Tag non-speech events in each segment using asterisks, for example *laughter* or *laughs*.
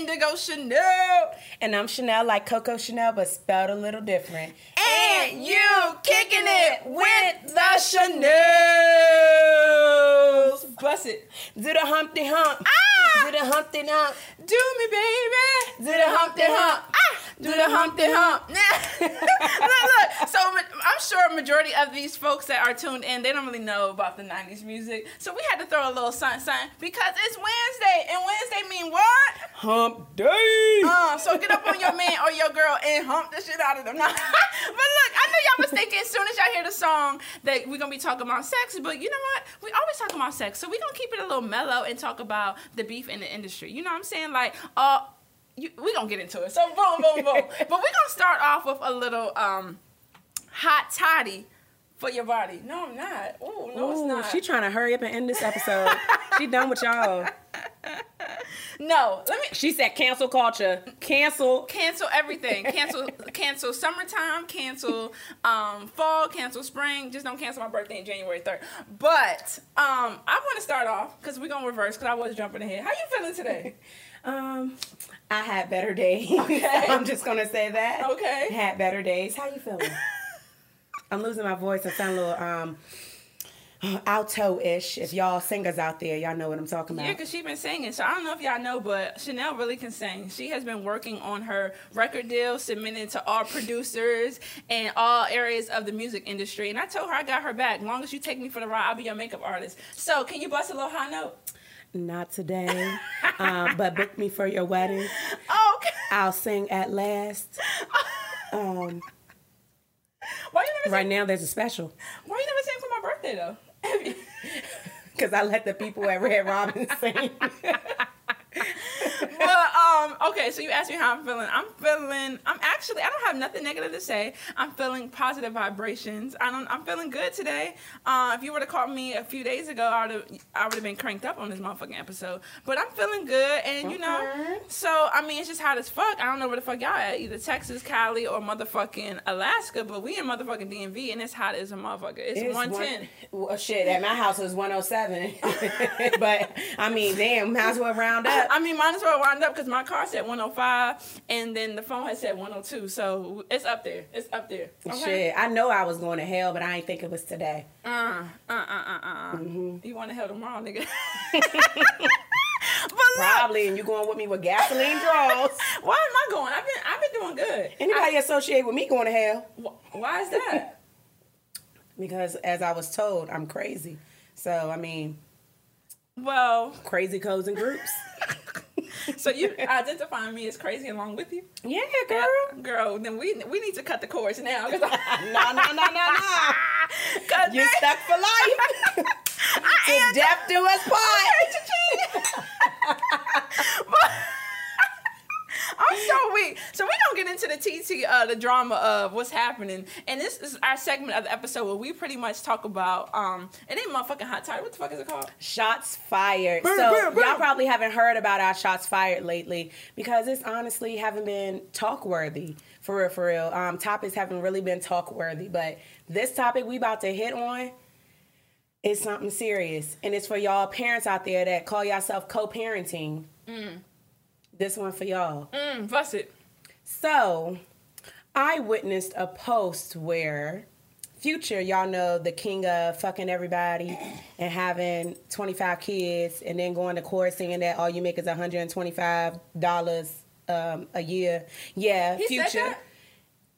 Indigo Chanel. And I'm Chanel like Coco Chanel, but spelled a little different. And you kicking it with the Chanels. Bust it. Do the Humpty Hump. Ah! Do the Humpty Hump. Do me, baby. Do the Humpty Hump. Do the Humpty Hump. *laughs* look, look. So I'm sure a majority of these folks that are tuned in, they don't really know about the 90s music. So we had to throw a little something, something because it's Wednesday. And Wednesday mean what? Hump day. Uh, so get up on your man or your girl and hump the shit out of them. *laughs* but look, I know y'all was thinking as soon as y'all hear the song that we're gonna be talking about sex, but you know what? We always talk about sex, so we're gonna keep it a little mellow and talk about the beef in the industry. You know what I'm saying? Like, uh, you, we gonna get into it. So boom, boom, boom. *laughs* but we're gonna start off with a little um hot toddy for your body. No, I'm not. Ooh, no, it's not. she trying to hurry up and end this episode. she done with y'all. *laughs* no, let me She said cancel culture. Cancel. cancel everything. Cancel *laughs* cancel summertime, cancel um fall, cancel spring. Just don't cancel my birthday in January 3rd. But um I want to start off cuz we're to reverse cuz I was jumping ahead. How you feeling today? Um, I had better days. *laughs* Okay. I'm just gonna say that. Okay. Had better days. How you feeling? *laughs* I'm losing my voice. I sound a little um alto-ish. If y'all singers out there, y'all know what I'm talking about. Yeah, because she been singing. So I don't know if y'all know, but Chanel really can sing. She has been working on her record deal, submitted to all producers and all areas of the music industry. And I told her I got her back. long as you take me for the ride, I'll be your makeup artist. So can you bust a little high note? Not today, um, *laughs* but book me for your wedding. Okay. I'll sing at last. *laughs* Um, Why you never right sing? now, there's a special Why you never sing for my birthday though? *laughs* because I let the people at Red Robin sing. But um, okay. So you asked me how I'm feeling. I'm feeling. I'm actually. I don't have nothing negative to say. I'm feeling positive vibrations. I don't. I'm feeling good today. Uh, if you were to call me a few days ago, I would have. I would have been cranked up on this motherfucking episode. But I'm feeling good, and you know. So I mean, it's just hot as fuck. I don't know where the fuck y'all at. Either Texas, Cali, or motherfucking Alaska. But we in motherfucking DMV, and it's hot as a motherfucker. It's, It's 110. One, well, shit, at my house it was 107. *laughs* but, I mean, damn, might as well round up. *laughs* I mean, might as well wind up because my car said 105 and then the phone had said 102. So it's up there. It's up there. Okay? Shit, I know I was going to hell, but I ain't think it was today. Uh, uh, uh, uh, uh. Mm-hmm. You want to hell tomorrow, nigga? *laughs* but look, Probably, and you going with me with gasoline draws. *laughs* why am I going? I've been, I've been doing good. Anybody associate with me going to hell? Wh- Why is that? Because as I was told, I'm crazy. So, I mean, well, crazy codes and groups. *laughs* so you identifying me as crazy along with you, Yeah, girl. girl? Then we we need to cut the cords now. *laughs* No, no, no, no, no. *laughs* You're stuck for life. *laughs* I am to death do us part. I'm so weak. So we're gonna get into the uh, the drama of what's happening, and this is our segment of the episode where we pretty much talk about um, it ain't motherfucking hot toddy. What the fuck is it called? Shots fired. Boom, so boom, boom. y'all probably haven't heard about our shots fired lately because it's honestly haven't been talk worthy for real. For real, um, topics haven't really been talk worthy. But this topic we about to hit on is something serious, and it's for y'all parents out there that call yourself co-parenting. This one for y'all. Mm, bust it. So, I witnessed a post where Future, y'all know the king of fucking everybody and having 25 kids and then going to court saying that all you make is $125 um, a year. Yeah, He Future.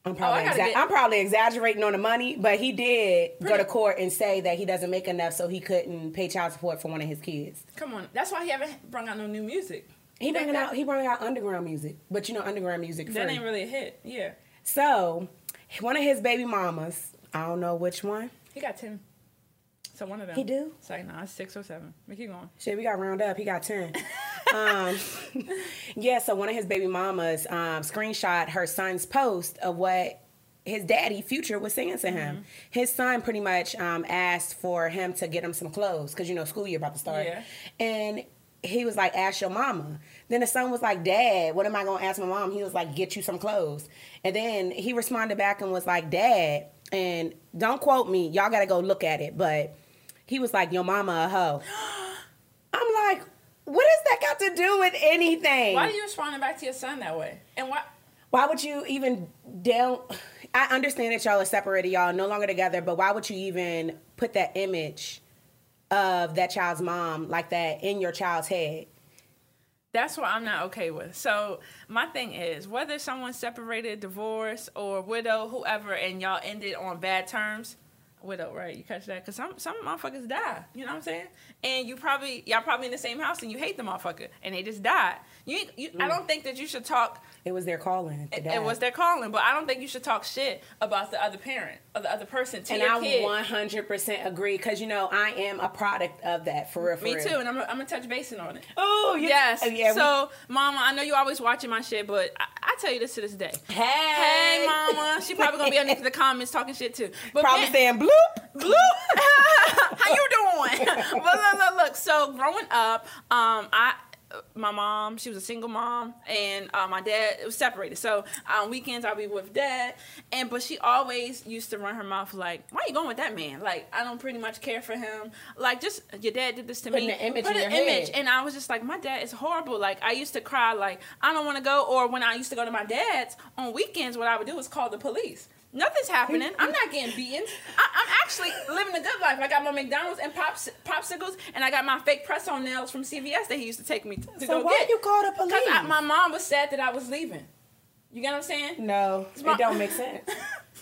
I'm probably, I gotta exa- get- I'm probably exaggerating on the money, but he did go to court and say that he doesn't make enough so he couldn't pay child support for one of his kids. Come on. That's why he haven't brought out no new music. He bringing out he bringing out underground music, but you know underground music That free. ain't really a hit. Yeah. So, one of his baby mamas, I don't know which one. He got 10. So one of them. He do? It's like, nah, it's six or seven. We keep going. Shit, we got round up. He got 10. um, *laughs* yeah, so one of his baby mamas um, screenshot her son's post of what his daddy, Future, was saying to him. Mm-hmm. His son pretty much um, asked for him to get him some clothes because, you know, school year about to start. Yeah. And he was like, ask your mama. Then the son was like, Dad, what am I gonna ask my mom? He was like, get you some clothes. And then he responded back and was like, Dad, and don't quote me, y'all gotta go look at it, but he was like, Your mama a hoe. *gasps* I'm like, what is that got to do with anything? Why are you responding back to your son that way? And why? Why would you even down? I understand that y'all are separated, y'all no longer together, but why would you even put that image of that child's mom like that in your child's head? That's what I'm not okay with. So my thing is, whether someone's separated, divorced, or widow, whoever, and y'all ended on bad terms, widow, right? You catch that? Because some some motherfuckers die. You know what I'm saying? And you probably y'all probably in the same house and you hate the motherfucker and they just died. You, you I don't think that you should talk. It was their calling. It, it was their calling, but I don't think you should talk shit about the other parent or the other person to and I kid. 100% agree because you know I am a product of that for real. For Me real. too, and I'm, I'm gonna touch basing on it. Oh Yes. yeah. we- so, Mama, I know you always watching my shit, but I, I tell you this to this day. hey, Hey, Mama. She probably gonna be underneath the comments talking shit too. But probably man- saying bloop. Blue, *laughs* how you doing? *laughs* but look, look, look. So growing up, um, I. My mom, she was a single mom, and uh, my dad was separated. So on weekends, I'd be with dad, and but she always used to run her mouth like, "Why are you going with that man? Like I don't pretty much care for him. Like just your dad did this to Putting me. an image Put in an your image." head. And I was just like, "My dad is horrible." Like I used to cry, like I don't want to go. Or when I used to go to my dad's on weekends, what I would do was call the police. Nothing's happening. I'm not getting beaten. I, I'm actually living a good life. I got my McDonald's and pops, popsicles, and I got my fake press-on nails from CVS that he used to take me to, to So why get. you call the police? Because my mom was sad that I was leaving. You get what I'm saying? No, my- it don't make *laughs* sense.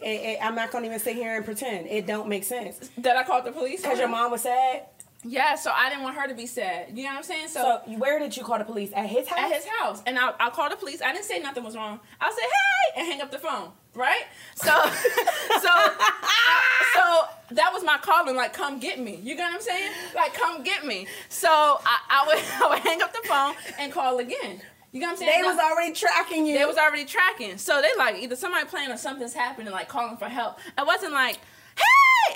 it, it, I'm not gonna even sit here and pretend it don't make sense That I called the police. because your mom was sad. Yeah, so I didn't want her to be sad. You know what I'm saying? So you- where did you call the police at his house? at his house, and I I called the police. I didn't say nothing was wrong. I said hey and hang up the phone. Right? So *laughs* so so that was my calling. Like come get me. You get what I'm saying? Like come get me. So I, I would *laughs* I would hang up the phone and call again. You get what I'm saying? They was already tracking you. they was already tracking. So they like either somebody playing or something's happening, like calling for help. It wasn't like, hey,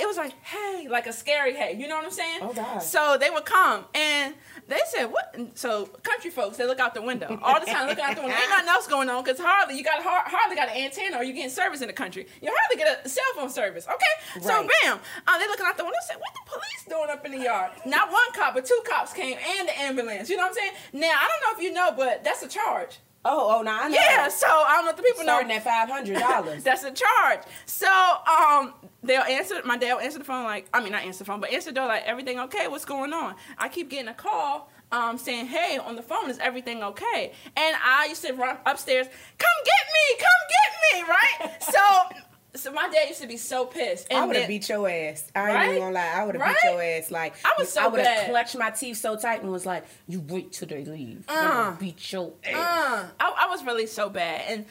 it was like, hey, like a scary hey. You know what I'm saying? Oh, God. So they would come and they said, what? So country folks, they look out the window all the time, looking out the window. Ain't nothing else going on because hardly you got har- hardly got an antenna or you getting service in the country. You hardly get a cell phone service. Okay, so bam, uh, they looking out the window. Said, what the police doing up in the yard? Not one cop, but two cops came and the ambulance. You know what I'm saying? Now I don't know if you know, but that's a charge. Oh, oh, no, I know. Yeah, so I don't know if the people know. starting at five hundred dollars. *laughs* That's a charge. So um, they'll answer. My dad will answer the phone like, I mean, not answer the phone, but answer the door like, everything okay? What's going on? I keep getting a call. Um, saying, "Hey, on the phone, is everything okay?" And I used to run upstairs, "Come get me, come get me!" Right? *laughs* So, so my dad used to be so pissed. And I would have beat your ass. I ain't Right? even gonna lie. I would have Right? beat your ass. Like I was so I would have clutched my teeth so tight and was like, "You wait till they leave. Uh. beat your ass." Uh, I, I was really so bad, and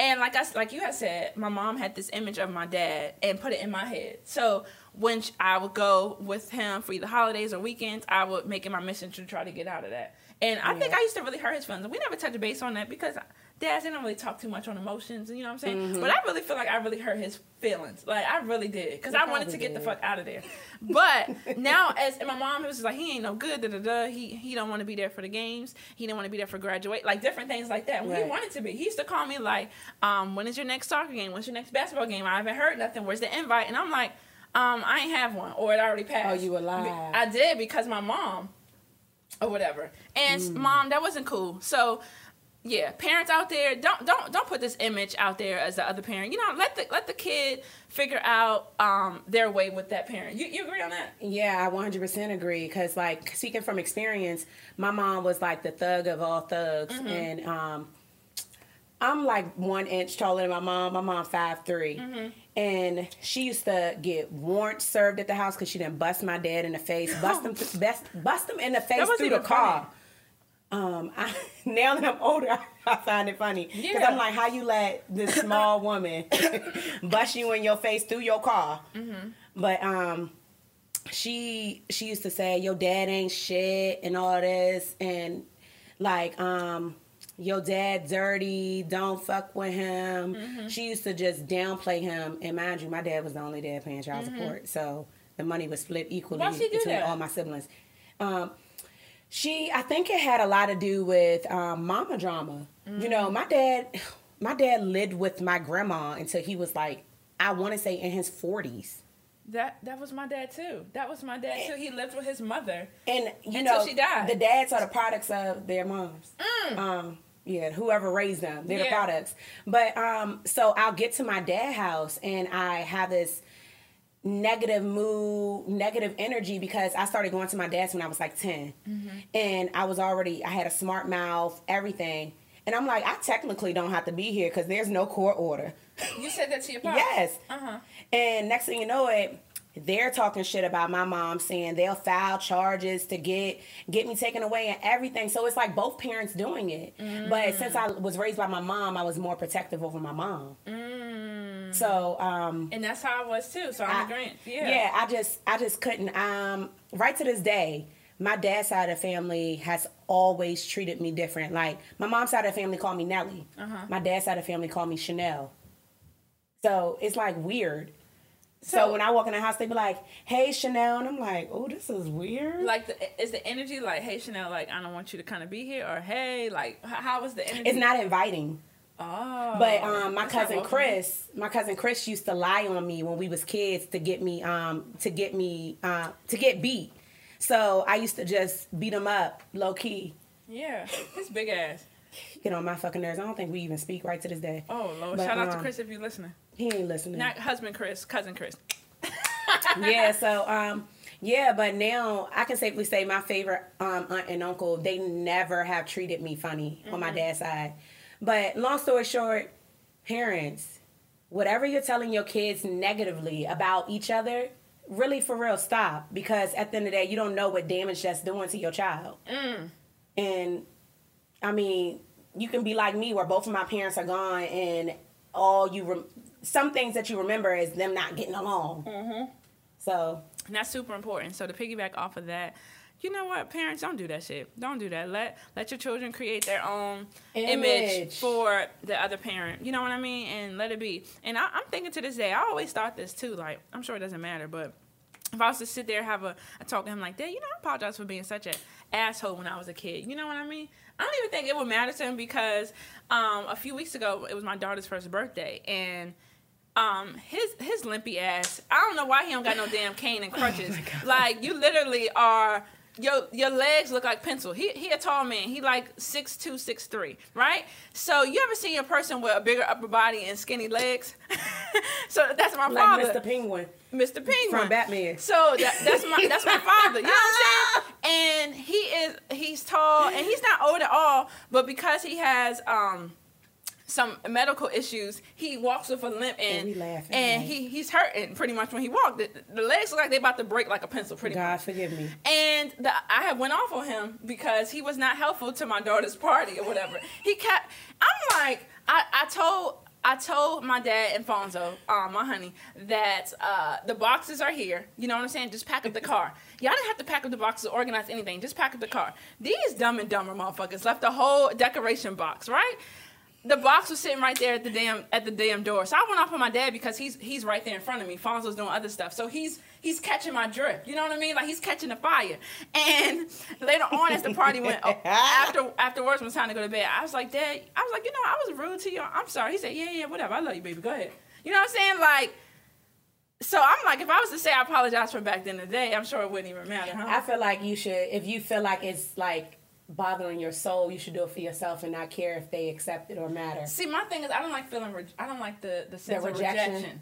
and like I like you had said, my mom had this image of my dad and put it in my head. So when I would go with him for either holidays or weekends, I would make it my mission to try to get out of that. And I think I used to really hurt his feelings. We never touched base on that because dads they don't really talk too much on emotions. You know what I'm saying? Mm-hmm. But I really feel like I really hurt his feelings. Like I really did because I wanted to get the fuck out of there. *laughs* But now, as and my mom was just like, he ain't no good. Da da da. He he don't want to be there for the games. He didn't want to be there for graduate. Like different things like that. When he wanted to be, he used to call me like, um, when is your next soccer game? When's your next basketball game? I haven't heard nothing. Where's the invite? And I'm like, um, I ain't have one, or it already passed. Oh, you a liar. I did because my mom, or whatever. And Mm. mom, that wasn't cool. So yeah, parents out there, don't don't don't put this image out there as the other parent. You know, let the let the kid figure out um their way with that parent. You you agree on that? Yeah, I 100% agree. Because, like, speaking from experience, my mom was like the thug of all thugs. Mm-hmm. And um, I'm like one inch taller than my mom. My mom 5'3. Mm-hmm. And she used to get warrants served at the house because she didn't bust my dad in the face, bust him, th- best, bust him in the face through the car. Um, *laughs* I, now that I'm older, *laughs* I, find it funny because Yeah. I'm like, how you let this small *laughs* woman bust you in your face through your car? Mm-hmm. But um, she she used to say your dad ain't shit and all this and like um your dad dirty don't fuck with him Mm-hmm. she used to just downplay him and mind you my dad was the only dad paying child support so the money was split equally Mm-hmm. Why she do between that? all my siblings um she i think it had a lot to do with um mama drama you Mm-hmm. know my dad *sighs* my dad lived with my grandma until he was like i want to say in his 40s That that was my dad too. That was my dad too. He lived with his mother. And you Until know, she died. the dads are the products of their moms. Um, yeah, whoever raised them, they're the Mm. Products. But um, so I'll get to my dad house and I have this negative mood, negative energy because I started going to my dad's when I was like 10. Mm-hmm. And I was already, I had a smart mouth, everything. And I'm like, I technically don't have to be here because there's no court order. You said that to your pops. *laughs* Yes. Uh huh. And next thing you know it, they're talking shit about my mom saying they'll file charges to get get me taken away and everything. So it's like both parents doing it. But since I was raised by my mom, I was more protective over my mom. So um And that's how I was too. So I'm I- agreeing. Yeah. yeah, I just I just couldn't um right to this day my dad's side of the family has always treated me different. Like my mom's side of the family called me Nelly. Uh-huh. My dad's side of the family called me Chanel. So it's like weird. So, So- when I walk in the house, they be like, "Hey Chanel," and I'm like, "Oh, this is weird." Like, the, is the energy like, hey Chanel, like I don't want you to kind of be here, or hey, like, how was the energy? it's not inviting. Oh. But um, my cousin. Chris, my cousin Chris used to lie on me when we was kids to get me um to get me uh, to get beat. So I used to just beat him up low key. Yeah, his big ass. Get on my fucking nerves. I don't think we even speak right to this day. Oh Lord, But, shout out to um, Chris if you're listening. He ain't listening. Not husband Chris, cousin Chris. *laughs* yeah, so um yeah, but now I can safely say my favorite um aunt and uncle, they never have treated me funny on my dad's side. But long story short, parents, whatever you're telling your kids negatively about each other, really for real stop because at the end of the day, you don't know what damage that's doing to your child. And I mean, you can be like me where both of my parents are gone and all you rem- some things that you remember is them not getting along. Mm-hmm. So And that's super important. So to piggyback off of that, you know what, parents don't do that shit. Don't do that. Let let your children create their own image, Image. for the other parent. You know what I mean? And let it be. And I, I'm thinking to this day, I always thought this too. Like I'm sure it doesn't matter, but if I was to sit there have a, a talk to him like, that, you know, I apologize for being such an asshole when I was a kid. You know what I mean? I don't even think it would matter to him because um, a few weeks ago it was my daughter's first birthday and um his his limpy ass. I don't know why he don't got no damn cane and crutches. like you literally are your your legs look like pencil. He he a tall man. He like six two, six three, right? So you ever seen a person with a bigger upper body and skinny legs? *laughs* so that's my like father. Mr. Penguin. Mr. Penguin From Batman. So that, that's my that's my father. You know what I'm saying? *laughs* And he is he's tall and he's not old at all, but because he has um some medical issues, he walks with a limp and and right? he he's hurting pretty much when he walked. The, the legs look like they're about to break like a pencil, pretty much. God forgive me. And the, I have went off on him because he was not helpful to my daughter's party or whatever. He kept. I'm like, I, I told. I told my dad and Fonzo, um, my honey, that uh, the boxes are here. You know what I'm saying? Just pack up the car. Y'all didn't have to pack up the boxes or organize anything. Just pack up the car. These dumb and dumber motherfuckers left the whole decoration box, right? The box was sitting right there at the damn at the damn door. So I went off on my dad because he's he's right there in front of me. Fonzo's doing other stuff. So he's he's catching my drip. You know what I mean? Like he's catching the fire. And *laughs* later on as the party went oh, *laughs* after afterwards when it was time to go to bed, I was like, Dad, I was like, you know, I was rude to you. I'm sorry. He said, Yeah, yeah, whatever. I love you, baby. Go ahead. You know what I'm saying? Like so I'm like, if I was to say I apologize for back then today, I'm sure it wouldn't even matter, huh? I feel like you should, if you feel like it's like bothering your soul, you should do it for yourself and not care if they accept it or matter. See, my thing is, I don't like feeling. Re- I don't like the the sense The of rejection. rejection.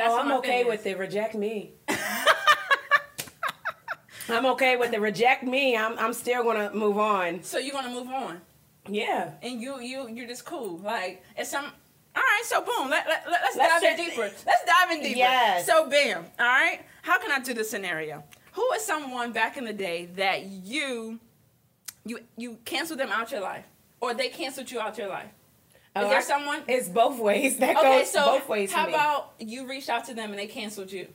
oh, *laughs* I'm okay with is. it. Reject me. I'm okay with the reject me. I'm I'm still gonna move on. So you're gonna move on, Yeah. and you you you're just cool. Like it's some. All right, so boom. Let, let, let, us Let's dive in deeper. *laughs* Let's dive in deeper. Yes. So bam. All right. How can I do this scenario? Who is someone back in the day that you you you canceled them out your life, or they canceled you out your life? Is Oh, there I- someone? It's both ways. *laughs* That Okay, goes so both ways how about you reached out to them and they canceled you?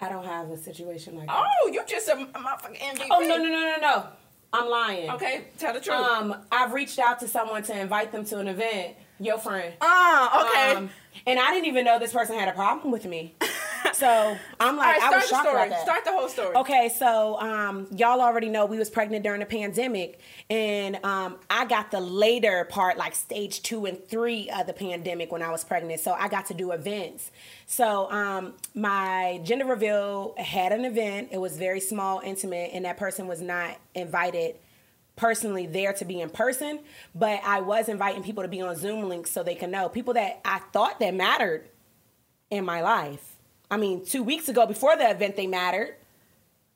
I don't have a situation like that. Oh, you just a, a motherfucking MVP. Oh no no no no no! I'm lying. Okay, tell the truth. Um, I've reached out to someone to invite them to an event. Your friend. Ah, okay. Um, and I didn't even know this person had a problem with me. *laughs* so I'm like, right, I was start the shocked story. about that. Start the whole story. Okay, so um, y'all already know we was pregnant during the pandemic, and um, I got the later part, like stage two and three of the pandemic when I was pregnant. So I got to do events. So um, my gender reveal had an event. It was very small, intimate, and that person was not invited personally there to be in person, but I was inviting people to be on Zoom links so they can know people that I thought that mattered in my life. I mean, two weeks ago before the event, they mattered.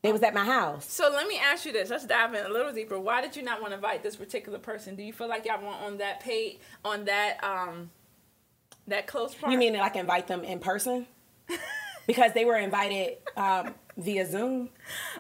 They was at my house. So let me ask you this. Let's dive in a little deeper. Why did you not want to invite this particular person? Do you feel like y'all want on that page on that um that close part? You mean like invite them in person? *laughs* because they were invited um, via Zoom.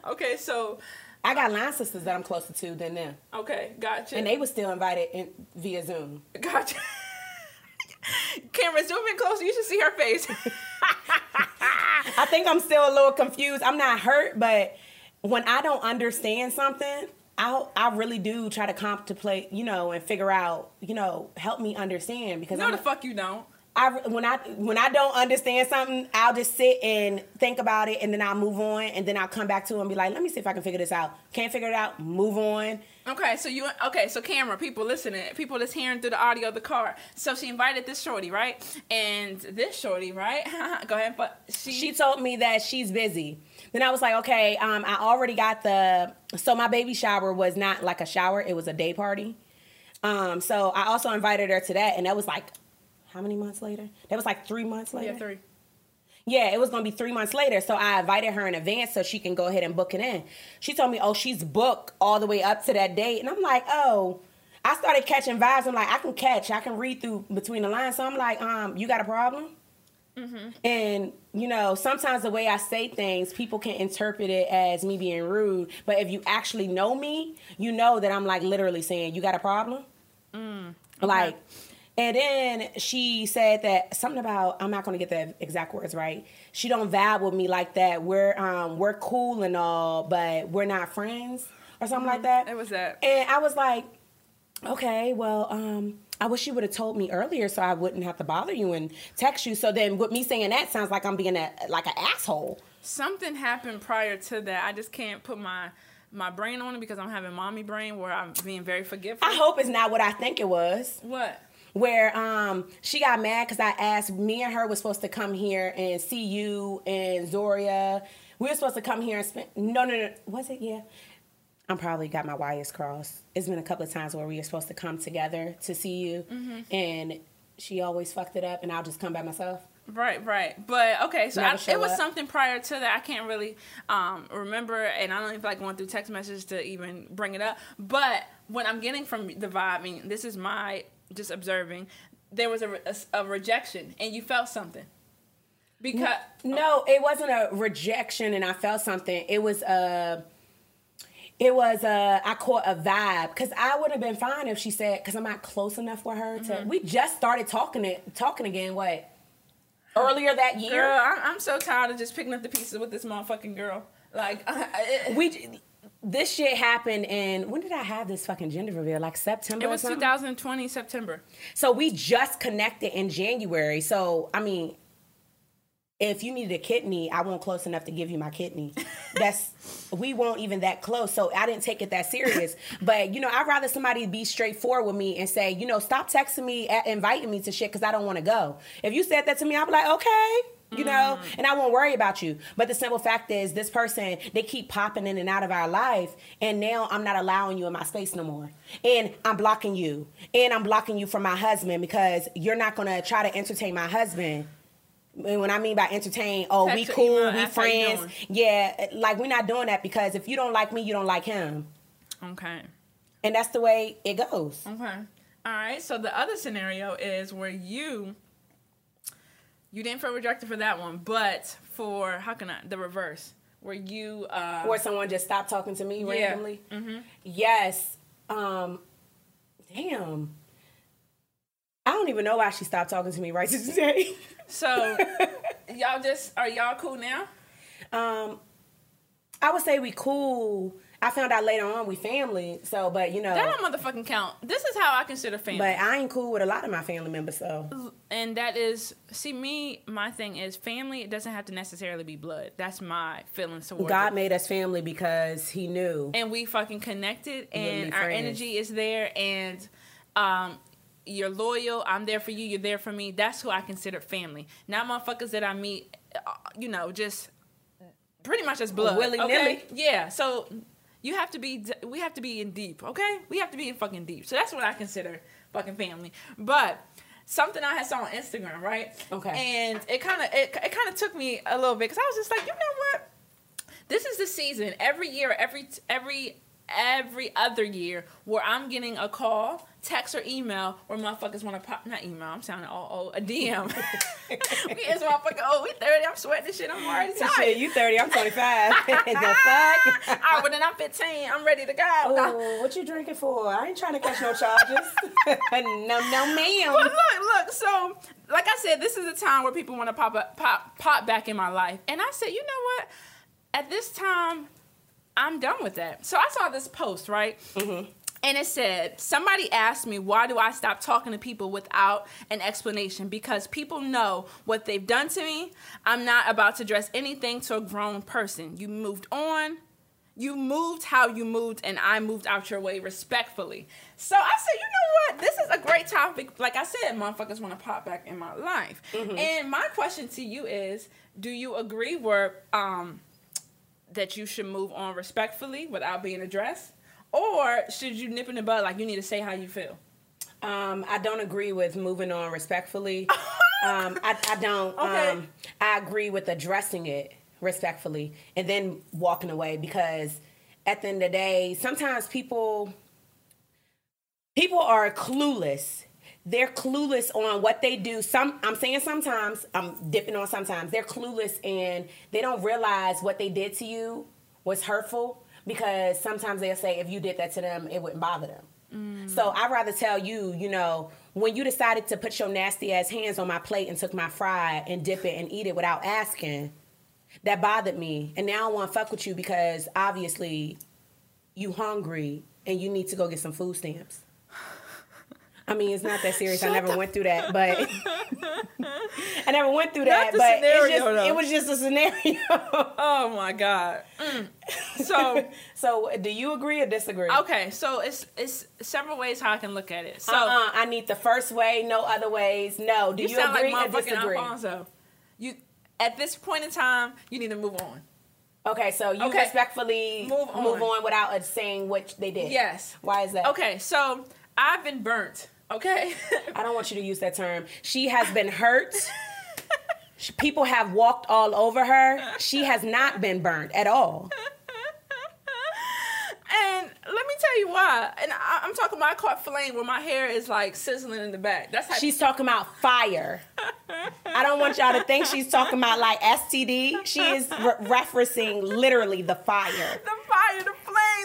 Okay, so I got line sisters that I'm closer to than them, okay, gotcha. and they were still invited in, via Zoom. gotcha. *laughs* Camera, zoom in closer. You should see her face. *laughs* *laughs* I think I'm still a little confused. I'm not hurt, but when I don't understand something, I I really do try to contemplate, you know, and figure out, you know, help me understand because no, I'm the fuck you don't. I when I when I don't understand something, I'll just sit and think about it, and then I'll move on, and then I'll come back to it and be like, "Let me see if I can figure this out." Can't figure it out, move on. Okay, so you okay? So camera people listening, people that's hearing through the audio of the car. So she invited this shorty, right? And this shorty, right? *laughs* Go ahead, but she, She told me that she's busy. Then I was like, "Okay, um, I already got the." So my baby shower was not like a shower; it was a day party. Um, so I also invited her to that, and that was like, how many months later? That was like three months later. yeah three. Yeah, it was gonna be three months later. So I invited her in advance so she can go ahead and book it in. She told me, oh, she's booked all the way up to that date. And I'm like, oh. I started catching vibes. I'm like, I can catch, I can read through between the lines. So I'm like, um, you got a problem? Mm-hmm. And you know, sometimes the way I say things, people can interpret it as me being rude. But if you actually know me, you know that I'm like literally saying, "You got a problem?" Mm. Like, and then she said that something about I'm not going to get the exact words right. She don't vibe with me like that. We're um we're cool and all, but we're not friends or something like that. It was that. And I was like, okay, well, um, I wish you would have told me earlier so I wouldn't have to bother you and text you. So then, with me saying that sounds like I'm being a like an asshole. Something happened prior to that. I just can't put my my brain on it because I'm having mommy brain where I'm being very forgetful. I hope it's not what I think it was. what? Where um she got mad because I asked me and her was supposed to come here and see you and Zoria. We were supposed to come here and spend. No, no, no. Was it? Yeah. I'm probably got my wires crossed. It's been a couple of times where we were supposed to come together to see you, and she always fucked it up, and I'll just come by myself. Right, right. But okay, so I, it was up. something prior to that. I can't really um, remember, and I don't even like going through text messages to even bring it up. But what I'm getting from the vibe, I mean, this is my just observing. There was a, re- a, a rejection, and you felt something because No, it wasn't a rejection, and I felt something. It was a. It was a. I caught a vibe because I would have been fine if she said because I'm not close enough with her to. Mm-hmm. We just started talking it talking again. What earlier that year? girl, I'm, I'm so tired of just picking up the pieces with this motherfucking girl. Like, *laughs* it, we this shit happened in when did I have this fucking gender reveal? Like September. it was something? 2020 September. So we just connected in January. So I mean, if you needed a kidney, I won't close enough to give you my kidney. *laughs* That's we won't even that close. So I didn't take it that serious. But you know, I'd rather somebody be straightforward with me and say, you know, stop texting me, inviting me to shit because I don't want to go. If you said that to me, I'd be like, okay. You know, mm. and I won't worry about you. But the simple fact is, this person, they keep popping in and out of our life. And now I'm not allowing you in my space no more. And I'm blocking you. And I'm blocking you from my husband because you're not going to try to entertain my husband. And when I mean by entertain, oh, we cool, email, we friends. Yeah, like we're not doing that because if you don't like me, you don't like him. Okay. And that's the way it goes. Okay. All right. So the other scenario is where you you didn't feel rejected for that one, but for how can I the reverse where you uh Or someone just stopped talking to me Yeah. randomly. Yes. Um, damn. I don't even know why she stopped talking to me right *laughs* today. so y'all just are y'all cool now? um, I would say we cool. I found out later on we family. So, but you know, That don't motherfucking count. This is how I consider family. but I ain't cool with a lot of my family members. So, and that is see me my thing is family it doesn't have to necessarily be blood that's my feelings towards God it. made us family because He knew. and we fucking connected and our friends. energy is there and um you're loyal i'm there for you you're there for me that's who i consider family not motherfuckers that i meet uh, you know just pretty much as blood Willy-nilly. okay? yeah so you have to be we have to be in deep okay? We have to be in fucking deep. So that's what i consider fucking family. But something i had saw on instagram right? Okay. and it kind of it, it kind of took me a little bit because i was just like you know what? This is the season. Every year every every every other year where i'm getting a call text or email where motherfuckers want to pop not email i'm sounding all old a dm *laughs* we is motherfucking oh we 30 i'm sweating this shit i'm already Shit, tired you 30, I'm 25. *laughs* the fuck? *laughs* all right well then i'm 15 i'm ready to go Oh, what you drinking for? I ain't trying to catch no charges. no, no, ma'am. But look, look. So, like I said, this is a time where people want to pop up, pop, pop back in my life, and I said, you know what? At this time, I'm done with that. So I saw this post, right? Mm-hmm. And it said, somebody asked me, why do I stop talking to people without an explanation? Because people know what they've done to me. I'm not about to address anything to a grown person. You moved on. You moved how you moved, and I moved out your way respectfully. So I said, you know what? This is a great topic. Like I said, motherfuckers want to pop back in my life. And my question to you is, do you agree where um, that you should move on respectfully without being addressed? Or should you nip in the bud like you need to say how you feel? Um, I don't agree with moving on respectfully. *laughs* um, I, I don't. Okay. Um, I agree with addressing it respectfully and then walking away because at the end of the day, sometimes people people are clueless. They're clueless on what they do. Some I'm saying sometimes, I'm dipping on sometimes. They're clueless and they don't realize what they did to you was hurtful because sometimes they'll say if you did that to them, it wouldn't bother them. Mm. So I'd rather tell you, you know, when you decided to put your nasty ass hands on my plate and took my fry and dip it and eat it without asking, that bothered me. And now I want to fuck with you because obviously you hungry and you need to go get some food stamps. I mean, it's not that serious. I never went through that, but *laughs* *laughs* I never went through that. but it's just, it was just a scenario. *laughs* Oh my god. Mm. So so, do you agree or disagree? okay, so it's it's several ways how I can look at it. So uh-uh, I need the first way, no other ways. No. Do you, you, sound agree like or disagree? Alfonso. You at this point in time, you need to move on. Okay, so you Okay. respectfully Move move on. on, without saying what they did. Yes. Why is that? Okay, so I've been burnt. Okay. I don't want you to use that term. She has been hurt. People have walked all over her. She has not been burned at all. and let me tell you why. And I, I'm talking about I caught flame where my hair is like sizzling in the back. That's how She's talking about fire. I don't want y'all to think she's talking about like STD. She is re- referencing literally the fire. the fire, the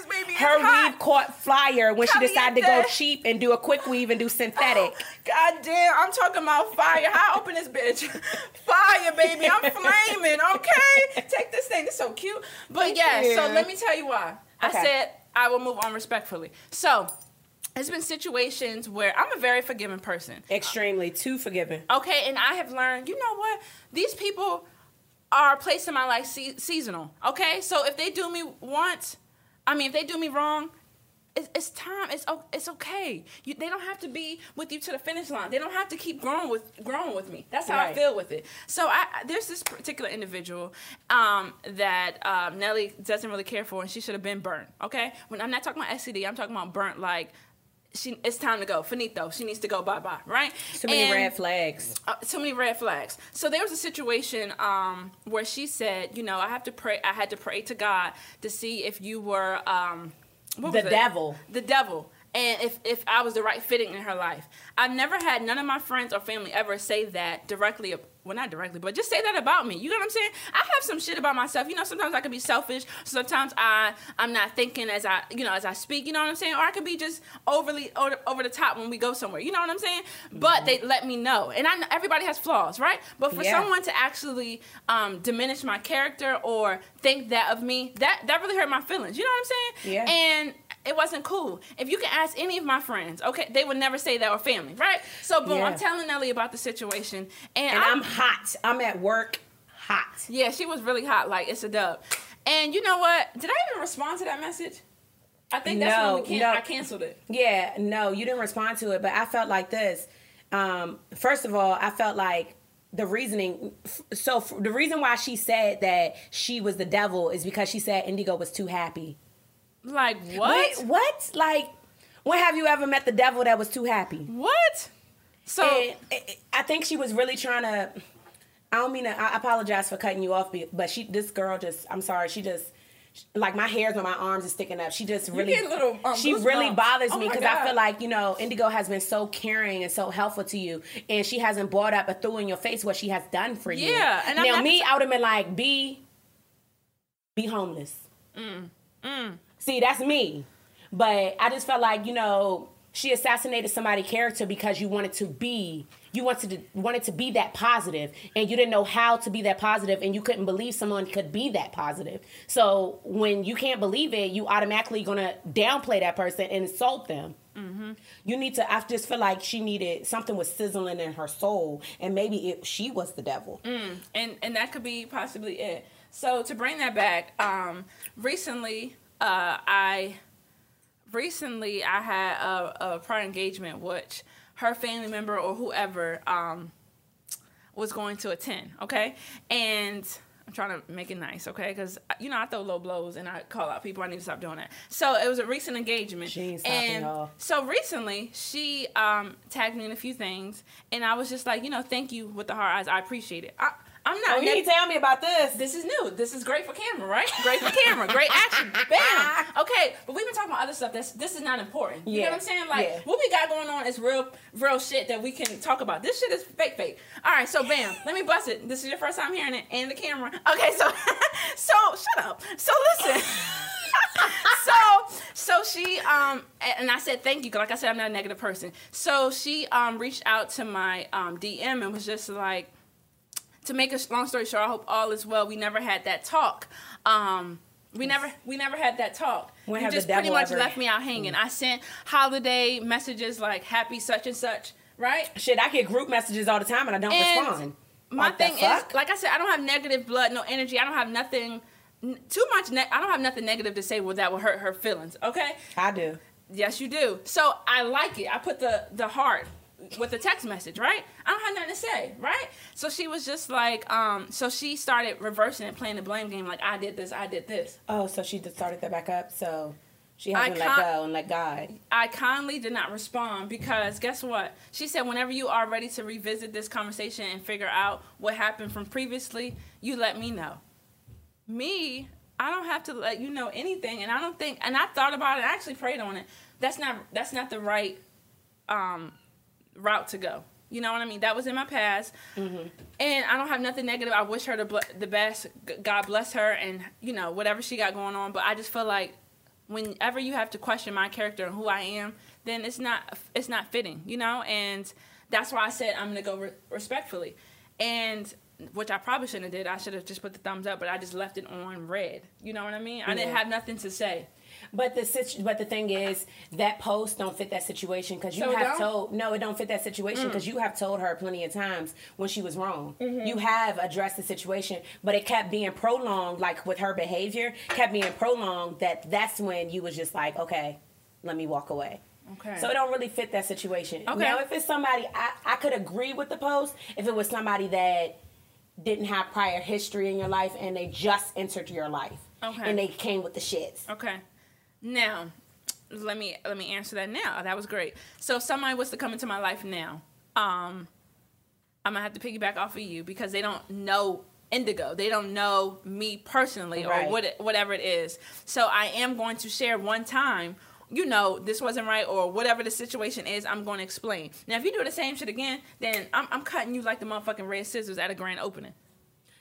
baby. It's Her hot. weave caught fire when she decided to go cheap and do a quick weave and do synthetic. Oh, God damn, I'm talking about fire. How open this bitch? *laughs* Fire, baby. I'm *laughs* flaming, okay? Take this thing. It's so cute. But yeah, so let me tell you why. I said I will move on respectfully. So, there's been situations where I'm a very forgiving person. Extremely too forgiving. Okay, and I have learned, you know what? These people are placed in my life se- seasonal. Okay, so if they do me once, I mean, if they do me wrong, it's, it's time. It's it's okay. You, they don't have to be with you to the finish line. They don't have to keep growing with growing with me. That's how I feel with it. So I I- there's this particular individual um, that um, Nelly doesn't really care for, and she should have been burnt. Okay, when I'm not talking about STD, I'm talking about burnt like. She, it's time to go. Finito. She needs to go. Bye bye. Right. Too many And- red flags. uh, too many red flags. So there was a situation um, where she said, you know, I have to pray. I had to pray to God to see if you were um, what The was it? devil. the devil, and if if I was the right fitting in her life. I've never had none of my friends or family ever say that directly well, not directly, but just say that about me. You know what I'm saying? I have some shit about myself. You know, sometimes I can be selfish. Sometimes I I'm not thinking as I you know as I speak. You know what I'm saying? Or I can be just overly over, over the top when we go somewhere. You know what I'm saying? Mm-hmm. But they let me know, and I know everybody has flaws, right? But for yeah. someone to actually um, diminish my character or think that of me, that that really hurt my feelings. You know what I'm saying? Yeah. And it wasn't cool. If you can ask any of my friends, okay, they would never say that or family, right? So boom, yeah. I'm telling Nelly about the situation, and, and I'm, I'm hot. I'm at work, hot. Yeah, she was really hot. Like it's a dub. And you know what? Did I even respond to that message? I think that's no, when we can- no. I canceled it. Yeah, no, you didn't respond to it, but I felt like this. Um, first of all, I felt like the reasoning so the reason why she said that she was the devil is because she said indigo was too happy like what? Wait, what? Like when have you ever met the devil that was too happy? What? So and I think she was really trying to. I don't mean to. I apologize for cutting you off, but she, this girl, just. I'm sorry. She just like my hairs on my arms is sticking up. She just really, little, um, she really bothers oh me because I feel like you know Indigo has been so caring and so helpful to you, and she hasn't brought up or threw in your face what she has done for you. Yeah, and now me, I would have been like, be, be homeless. Mm. Mm. See, that's me. But I just felt like, you know, she assassinated somebody's character because you wanted to be you wanted to wanted to be that positive and you didn't know how to be that positive and you couldn't believe someone could be that positive so when you can't believe it you automatically gonna downplay that person and insult them mm-hmm. you need to i just feel like she needed something was sizzling in her soul and maybe it, she was the devil mm. and and that could be possibly it so to bring that back um recently uh, I recently I had a, a prior engagement which her family member or whoever um, was going to attend. Okay, and I'm trying to make it nice, okay? Because you know I throw low blows and I call out people. I need to stop doing that. So it was a recent engagement, she and y'all. so recently she um, tagged me in a few things, and I was just like, you know, thank you with the heart eyes. I appreciate it. I, I'm not. Oh, you need to tell me about this. This is new. This is great for camera, right? *laughs* Great for camera. great action. *laughs* Bam. Okay, but we've been talking about other stuff. That's this is not important. You yeah. know what I'm saying? Like yeah. what we got going on is real, real shit that we can talk about. This shit is fake, fake. All right, so bam. Let me bust it. This is your first time hearing it, and the camera. Okay, so, *laughs* so shut up. So listen. so so she um and I said thank you like I said I'm not a negative person so she um reached out to my um DM and was just like to make a long story short, I hope all is well. We never had that talk. Um, we never we never had that talk. We just pretty much ever. left me out hanging. Mm. I sent holiday messages like happy such and such, right? Shit, I get group messages all the time and I don't and respond. My like thing is, like I said, I don't have negative blood, no energy. I don't have nothing too much. Ne- I don't have nothing negative to say. Well, that will hurt her feelings. Okay, I do. Yes, you do. So I like it. I put the the heart with a text message, right? I don't have nothing to say, right? So she was just like, um, so she started reversing and playing the blame game, like I did this, I did this. Oh, so she just started that back up. So she hasn't let go and let God. I kindly did not respond because guess what? She said, whenever you are ready to revisit this conversation and figure out what happened from previously, you let me know. Me, I don't have to let you know anything, and I don't think. And I thought about it. I actually prayed on it. That's not. That's not the right um, route to go. You know what I mean? That was in my past, mm-hmm. and I don't have nothing negative. I wish her the the best. God bless her, and you know whatever she got going on. But I just feel like whenever you have to question my character and who I am, then it's not it's not fitting. You know, and that's why I said I'm gonna go re- respectfully, and which I probably shouldn't have did. I should have just put the thumbs up, but I just left it on red. You know what I mean? I didn't have nothing to say. But the situ- but the thing is that post don't fit that situation because you so have told no, it don't fit that situation because mm. you have told her plenty of times when she was wrong. Mm-hmm. You have addressed the situation, but it kept being prolonged. Like with her behavior, kept being prolonged. That that's when you was just like, okay, let me walk away. Okay. So it don't really fit that situation. Okay. Now, if it's somebody, I, I could agree with the post if it was somebody that didn't have prior history in your life and they just entered your life. Okay. And they came with the shits. Okay. Now, let me let me answer that now. That was great. So if somebody was to come into my life now, um, I'm gonna have to piggyback off of you because they don't know indigo. They don't know me personally right. or what it, whatever it is. So I am going to share one time you know, this wasn't right or whatever the situation is, I'm going to explain. Now, if you do the same shit again, then I'm, I'm cutting you like the motherfucking red scissors at a grand opening.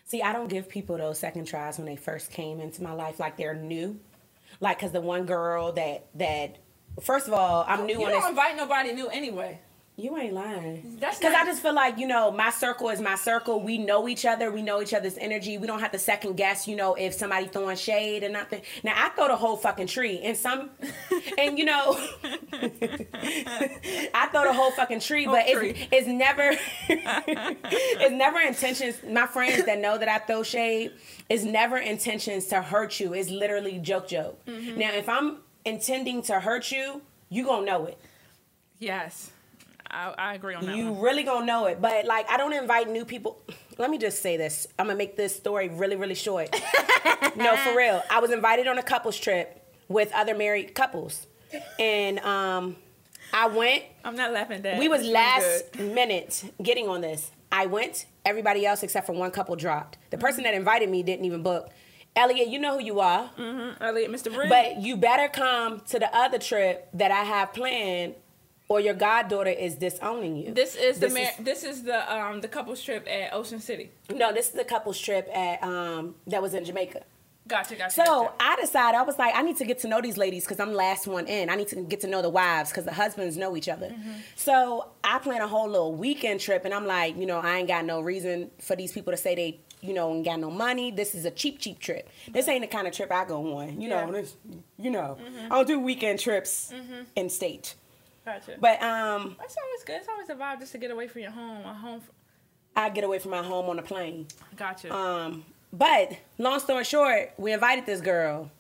See, I don't give people those second tries when they first came into my life, like they're new. Like, cause the one girl that that, first of all, I'm new You on don't this. invite nobody new anyway. You ain't lying. Because not- I just feel like you know my circle is my circle. We know each other. We know each other's energy. We don't have to second guess. You know if somebody throwing shade or nothing. Now I throw the whole fucking tree, and some, *laughs* and you know, *laughs* I throw the whole fucking tree, but Whole it's it's never *laughs* it's never intentions. My friends that know that I throw shade, it's never intentions to hurt you. It's literally joke joke. Mm-hmm. Now if I'm intending to hurt you, you gonna know it. Yes. I, I agree on that You one. really gonna know it. But like I don't invite new people. Let me just say this. I'm gonna make this story really, really short. *laughs* no, for real. I was invited on a couples trip with other married couples. And um I went. I'm not laughing at that. We was last *laughs* minute getting on this. I went, everybody else except for one couple dropped. The person that invited me didn't even book. Elliot, you know who you are. Mhm. Elliot, Mr. But you better come to the other trip that I have planned, or your goddaughter is disowning you. this is the This mar- is- this is the um the couples trip at Ocean City. No, this is the couple's trip at um that was in Jamaica. Gotcha, gotcha. So gotcha. I decided I was like, I need to get to know these ladies because I'm last one in. I need to get to know the wives because the husbands know each other. Mm-hmm. So I plan a whole little weekend trip, and I'm like, you know, I ain't got no reason for these people to say they, you know, ain't got no money. This is a cheap, cheap trip. This ain't the kind of trip I go on. You know, Yeah. Mm-hmm. this, you know, I don't do weekend trips in state. Gotcha. But um, That's always good. It's always a vibe just to get away from your home. A home. f I get away from my home on a plane. gotcha. Um, but long story short, we invited this girl.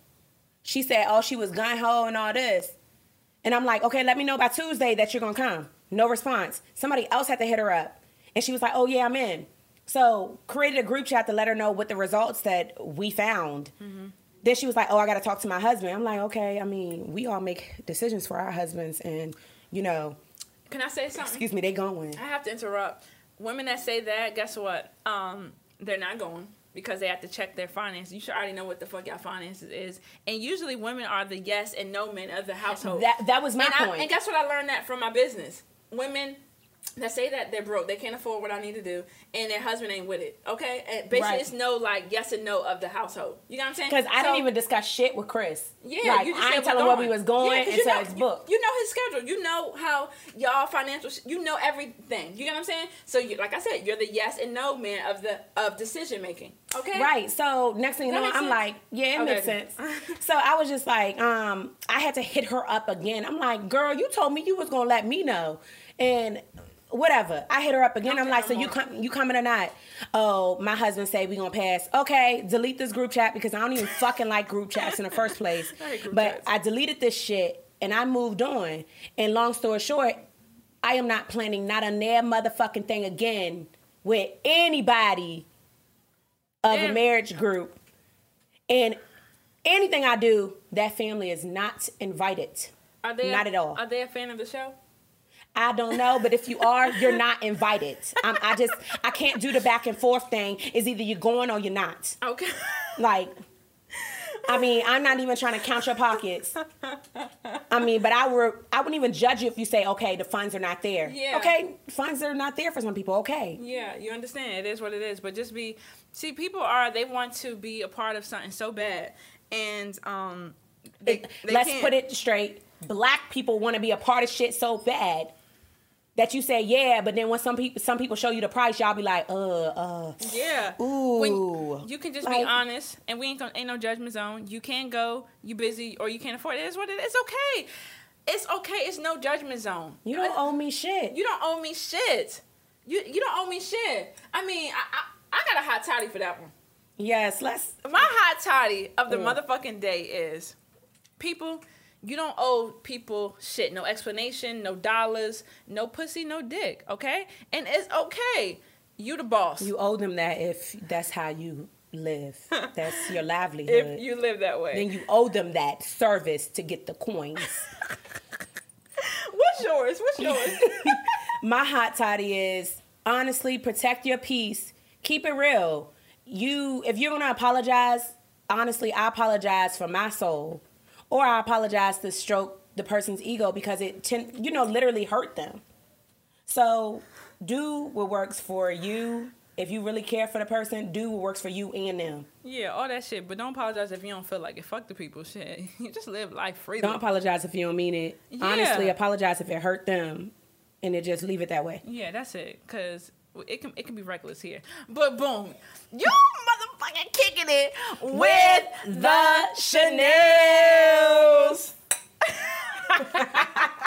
She said, "Oh, she was gun ho and all this," and I'm like, "Okay, let me know by Tuesday that you're gonna come." No response. Somebody else had to hit her up, and she was like, "Oh yeah, I'm in." So created a group chat to let her know what the results that we found. Then she was like, "Oh, I got to talk to my husband." I'm like, "Okay, I mean, we all make decisions for our husbands, and you know, Can I say something? excuse me, they going." I have to interrupt. Women that say that, guess what? Um, they're not going because they have to check their finances. You should already know what the fuck your finances is. And usually, women are the yes and no men of the household. That that was my and, I- point. and guess what? I learned that from my business. Women that say that they're broke, they can't afford what I need to do, and their husband ain't with it. Okay, and basically Right. it's no like yes and no of the household. You know what I'm saying? Because I So- didn't even discuss shit with Chris. yeah, like I ain't telling where we was going Yeah, until you know, it's booked. You, you know his schedule. You know how y'all financial. sh- You know everything. You know what I'm saying? So, you, like I said, you're the yes and no man of the of decision making. Okay. Right. So next thing you know, I'm sense? like, yeah, it makes sense. *laughs* so I was just like, um, I had to hit her up again. I'm like, girl, you told me you was gonna let me know, and whatever. I hit her up again. I'm like, so you come, you coming or not? Oh, my husband say we gonna pass. Okay, delete this group chat because I don't even fucking like group chats in the first place. *laughs* I but chats. I deleted this shit and I moved on. And long story short, I am not planning not a near motherfucking thing again with anybody of a marriage group. And anything I do, that family is not invited. Are they Not at all. Are they a fan of the show? I don't know, but if you are, you're not invited. I'm, I just, I can't do the back and forth thing. Is either you're going or you're not. Okay. Like, I mean, I'm not even trying to count your pockets. I mean, but I were I wouldn't even judge you if you say, okay, the funds are not there. Yeah. Okay, funds are not there for some people. Okay. Yeah, you understand. It is what it is. But just be see, people are they want to be a part of something so bad, and um, they, It- they let's can't. put it straight. Black people want to be a part of shit so bad that you say yeah, but then when some people some people show you the price, y'all be like, uh, uh. Yeah. Ooh. When you can just be honest, and we ain't gonna, ain't no judgment zone. You can go, you busy, or you can't afford it. It's what it is. It's okay. It's okay. It's no judgment zone. You don't owe me shit. You don't owe me shit. You you don't owe me shit. I mean, I I, I got a hot toddy for that one. yes, let's. My hot toddy of the Mm. motherfucking day is people. You don't owe people shit. No explanation. No dollars. No pussy. No dick. Okay, and it's okay. You the boss. You owe them that if that's how you live. *laughs* That's your livelihood. if you live that way. then you owe them that service to get the coins. *laughs* What's yours? What's yours? *laughs* My hot toddy is honestly protect your peace. Keep it real. You if you're gonna apologize, honestly, I apologize for my soul. Or I apologize to stroke the person's ego because it ten, you know literally hurt them. So do what works for you. If you really care for the person, do what works for you and them. Yeah, all that shit. But don't apologize if you don't feel like it. Fuck the people shit. *laughs* You just live life freely. Don't apologize if you don't mean it. Yeah. Honestly, apologize if it hurt them, and it just leave it that way. Yeah, that's it. Cause it can it can be reckless here. But boom, you motherfucking kicking it with the Chanels. *laughs*